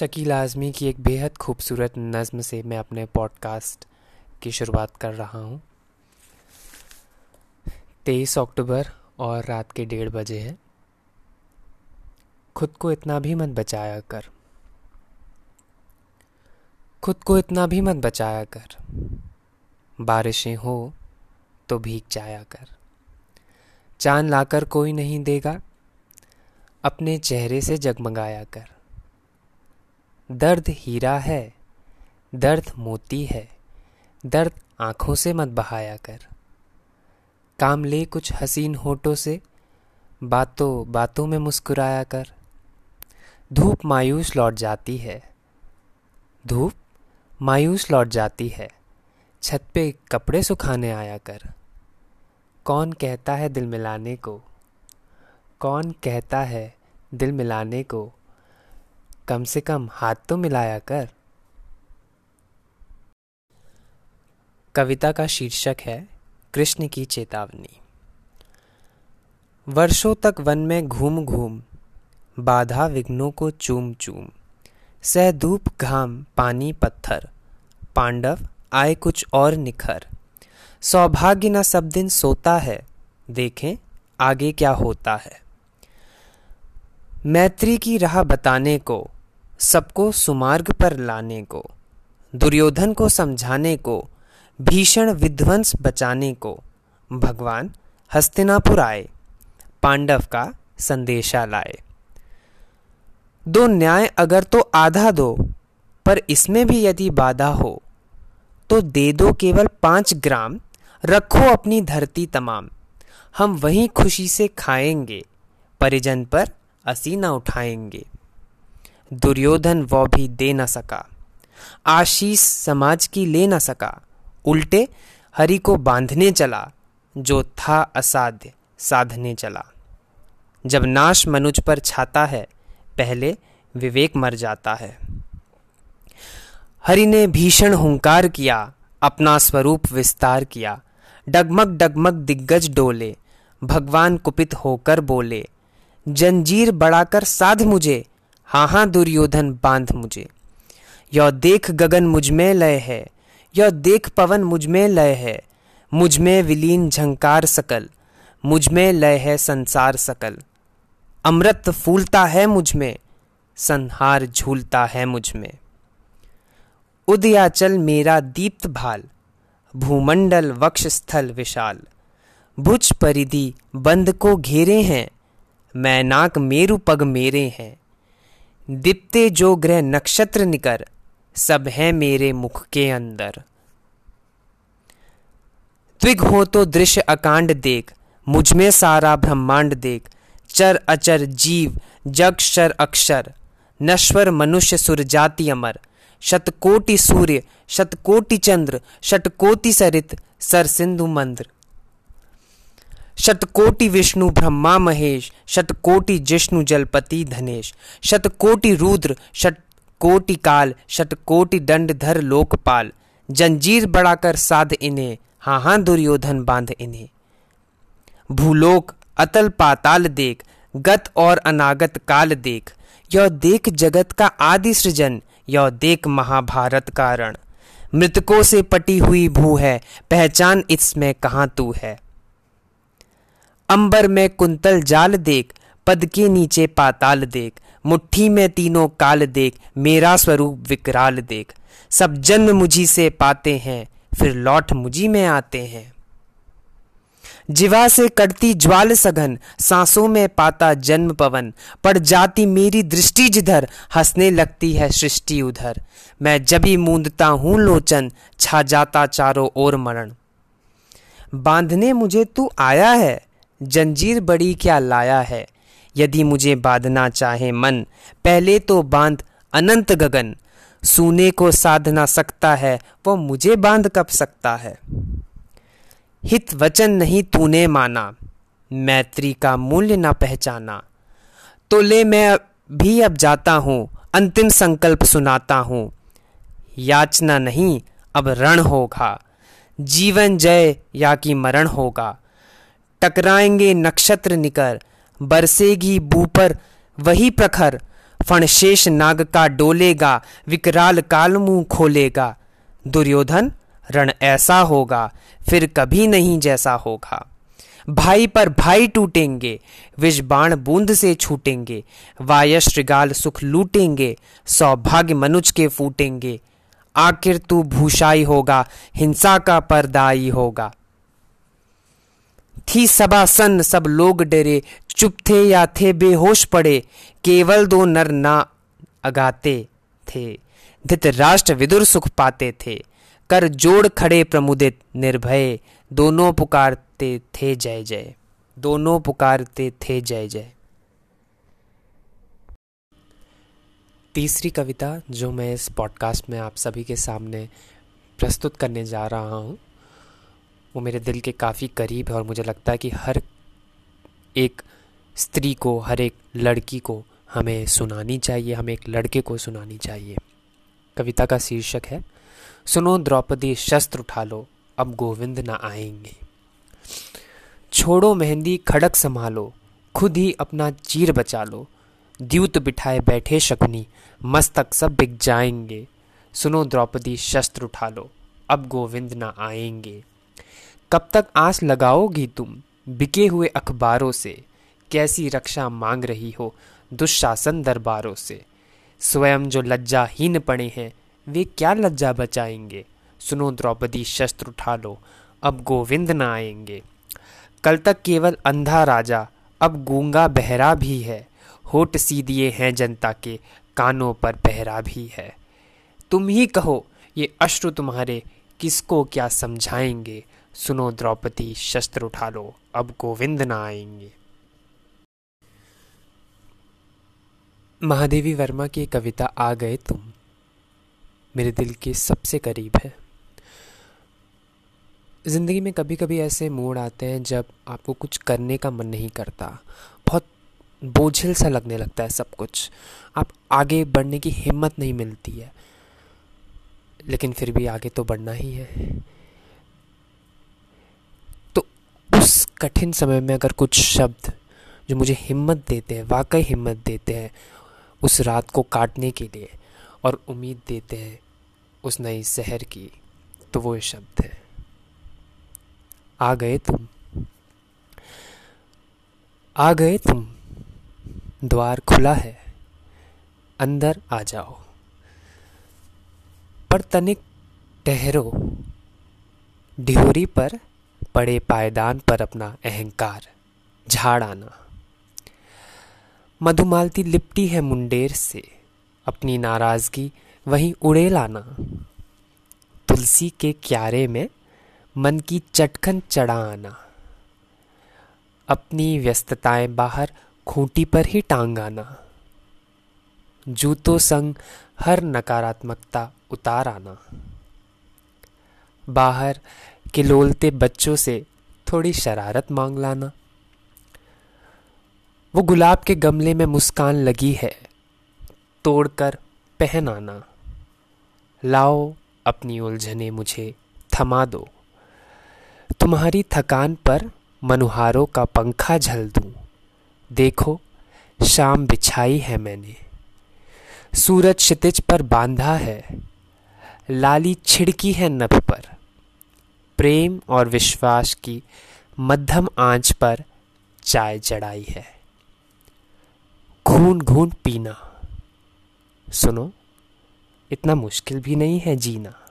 शकील आज़मी की एक बेहद खूबसूरत नज़म से मैं अपने पॉडकास्ट की शुरुआत कर रहा हूँ। तेईस अक्टूबर और रात के डेढ़ बजे हैं। खुद को इतना भी मत बचाया कर। खुद को इतना भी मत बचाया कर। बारिशें हो तो भीग जाया कर। चाँद लाकर कोई नहीं देगा। अपने चेहरे से जगमगाया कर। दर्द हीरा है, दर्द मोती है, दर्द आँखों से मत बहाया कर। काम ले कुछ हसीन होठों से, बातों बातों में मुस्कुराया कर। धूप मायूस लौट जाती है, धूप मायूस लौट जाती है, छत पे कपड़े सुखाने आया कर। कौन कहता है दिल मिलाने को? कौन कहता है दिल मिलाने को? कम से कम हाथ तो मिलाया कर। कविता का शीर्षक है, कृष्ण की चेतावनी। वर्षों तक वन में घूम घूम, बाधा विघ्नों को चूम चूम सह धूप घाम पानी पत्थर, पांडव आए कुछ और निखर। सौभाग्य न सब दिन सोता है, देखें आगे क्या होता है। मैत्री की राह बताने को सबको सुमार्ग पर लाने को, दुर्योधन को समझाने को, भीषण विध्वंस बचाने को, भगवान हस्तिनापुर आए, पांडव का संदेशा लाए। दो न्याय अगर तो आधा दो, पर इसमें भी यदि बाधा हो तो दे दो केवल पाँच ग्राम, रखो अपनी धरती तमाम। हम वहीं खुशी से खाएँगे, परिजन पर असी न उठाएँगे। दुर्योधन वो भी दे न सका। आशीष समाज की ले न सका। उल्टे हरि को बांधने चला, जो था असाध्य, साधने चला। जब नाश मनुज पर छाता है, पहले विवेक मर जाता है। हरि ने भीषण हुंकार किया, अपना स्वरूप विस्तार किया। डगमग डगमग दिग्गज डोले, भगवान कुपित होकर बोले, जंजीर बढ़ाकर साध मुझे। हाँ हाँ दुर्योधन, बाँध मुझे। यह देख गगन मुझमें लय है। यह देख पवन मुझमें लय है। मुझमें विलीन झंकार सकल। मुझमें लय है संसार सकल। अमृत फूलता है मुझमें, संहार झूलता है मुझमें। उदयाचल मेरा दीप्त भाल, भूमंडल वक्ष स्थल विशाल। भुज परिधि बंद को घेरे हैं, मैनाक मेरु पग मेरे हैं। दीप्ते जो ग्रह नक्षत्र निकर, सब है मेरे मुख के अंदर। द्विग हो तो दृश्य अकांड देख, मुझमें सारा ब्रह्मांड देख। चर अचर जीव, जग शर अक्षर, नश्वर मनुष्य सुर जाति अमर। शतकोटि सूर्य, शतकोटि चंद्र, शतकोटि सरित, सर सिंधु मंद्र। शतकोटि विष्णु ब्रह्मा महेश, शतकोटि जिष्णु जलपति धनेश, शतकोटि रुद्र, शतकोटि काल, शतकोटि दंड धर लोकपाल। जंजीर बढ़ाकर साध इन्हें हाँ हाँ दुर्योधन बाँध इन्हें। भूलोक, अतल पाताल देख, गत और अनागत काल देख। यह देख जगत का आदि सृजन, यह देख महाभारत का रण। मृतकों से पटी हुई भू है, पहचान इसमें कहाँ तू है। अंबर में कुंतल जाल देख, पद के नीचे पाताल देख, मुट्ठी में तीनों काल देख, मेरा स्वरूप विकराल देख। सब जन्म मुझी से पाते हैं, फिर लौट मुझी में आते हैं। जिवा से कटती ज्वाल सघन, सांसों में पाता जन्म पवन। पड़ जाती मेरी दृष्टि जिधर, हंसने लगती है सृष्टि उधर। मैं जभी मूंदता हूँ लोचन, छा जाता चारों ओर मरण। बांधने मुझे तू आया है जंजीर बड़ी क्या लाया है? यदि मुझे बांधना चाहे मन, पहले तो बाँध अनंत गगन। सूने को साधना सकता है, वो मुझे बाँध कब सकता है? हित वचन नहीं तूने माना, मैत्री का मूल्य ना पहचाना। तो ले मैं भी अब जाता हूँ, अंतिम संकल्प सुनाता हूँ। याचना नहीं, अब रण होगा। जीवन जय या कि मरण होगा। टकराएँगे नक्षत्र निकर। बरसेगी बू पर वही प्रखर। फणशेष नाग का डोलेगा, विकराल काल मुँह खोलेगा। दुर्योधन, रण ऐसा होगा, फिर कभी नहीं जैसा होगा। भाई पर भाई टूटेंगे विष बाण बूंद से छूटेंगे। वायस श्रृगाल सुख लूटेंगे, सौभाग्य मनुज के फूटेंगे। आखिर तू भूषाई होगा, हिंसा का परदाई होगा। थी सभा सन, सब लोग डरे। चुप थे या थे बेहोश पड़े, केवल दो नर ना अगाते थे। धित राष्ट्र विदुर सुख पाते थे, कर जोड़ खड़े प्रमुदित निर्भय। दोनों पुकारते थे जय जय, दोनों पुकारते थे जय जय। तीसरी कविता जो मैं इस पॉडकास्ट में आप सभी के सामने प्रस्तुत करने जा रहा हूँ वो मेरे दिल के काफ़ी करीब है और मुझे लगता है कि हर एक स्त्री को, हर एक लड़की को हमें सुनानी चाहिए, हमें एक लड़के को सुनानी चाहिए। कविता का शीर्षक है, सुनो द्रौपदी, शस्त्र उठा लो, अब गोविंद ना आएँगे। छोड़ो मेहंदी, खड़क संभालो, खुद ही अपना चीर बचा लो। द्यूत बिठाए बैठे शकुनी, मस्तक सब बिक जाएँगे। सुनो द्रौपदी, शस्त्र उठा लो, अब गोविंद ना आएँगे। कब तक आस लगाओगी तुम बिके हुए अखबारों से? कैसी रक्षा मांग रही हो दुशासन दरबारों से? स्वयं जो लज्जाहीन पड़े हैं, वे क्या लज्जा बचाएँगे? सुनो द्रौपदी, शस्त्र उठा लो, अब गोविंद न आएँगे। कल तक केवल अंधा राजा, अब गूँगा बहरा भी है। होठ सीधिए हैं जनता के, कानों पर पहरा भी है। तुम ही कहो, ये अश्रु तुम्हारे, किसको क्या समझाएँगे? सुनो द्रौपदी, शस्त्र उठा लो, अब गोविंद ना आएँगे। महादेवी वर्मा की कविता, आ गए तुम मेरे दिल के सबसे करीब है। ज़िंदगी में कभी कभी ऐसे मूड आते हैं जब आपको कुछ करने का मन नहीं करता। बहुत बोझिल सा लगने लगता है सब कुछ। आप आगे बढ़ने की हिम्मत नहीं मिलती है, लेकिन फिर भी आगे तो बढ़ना ही है उस कठिन समय में अगर कुछ शब्द जो मुझे हिम्मत देते हैं, वाकई हिम्मत देते हैं उस रात को काटने के लिए और उम्मीद देते हैं उस नई शहर की तो वो शब्द है। आ गए तुम। आ गए तुम। द्वार खुला है। अंदर आ जाओ। पर तनिक ठहरो। ढिहोरी पर पड़े पायदान पर अपना अहंकार झाड़ आना मधुमालती लिपटी है मुंडेर से, अपनी नाराज़गी वहीं उड़े लाना। तुलसी के क्यारे में मन की चटखन चढ़ा आना अपनी व्यस्तताएँ बाहर खूंटी पर ही टांग आना जूतों संग हर नकारात्मकता उतार आना बाहर कि लोलते बच्चों से थोड़ी शरारत मांग लाना। वो गुलाब के गमले में मुस्कान लगी है, तोड़कर पहन आना। लाओ अपनी उलझने मुझे, थमा दो। तुम्हारी थकान पर मनुहारों का पंखा झल दूँ। देखो, शाम बिछाई है मैंने। सूरज क्षितिज पर बांधा है, लाली छिड़की है नभ पर। प्रेम और विश्वास की मध्यम आँच पर चाय चढ़ाई है। घून घून पीना। सुनो, इतना मुश्किल भी नहीं है जीना।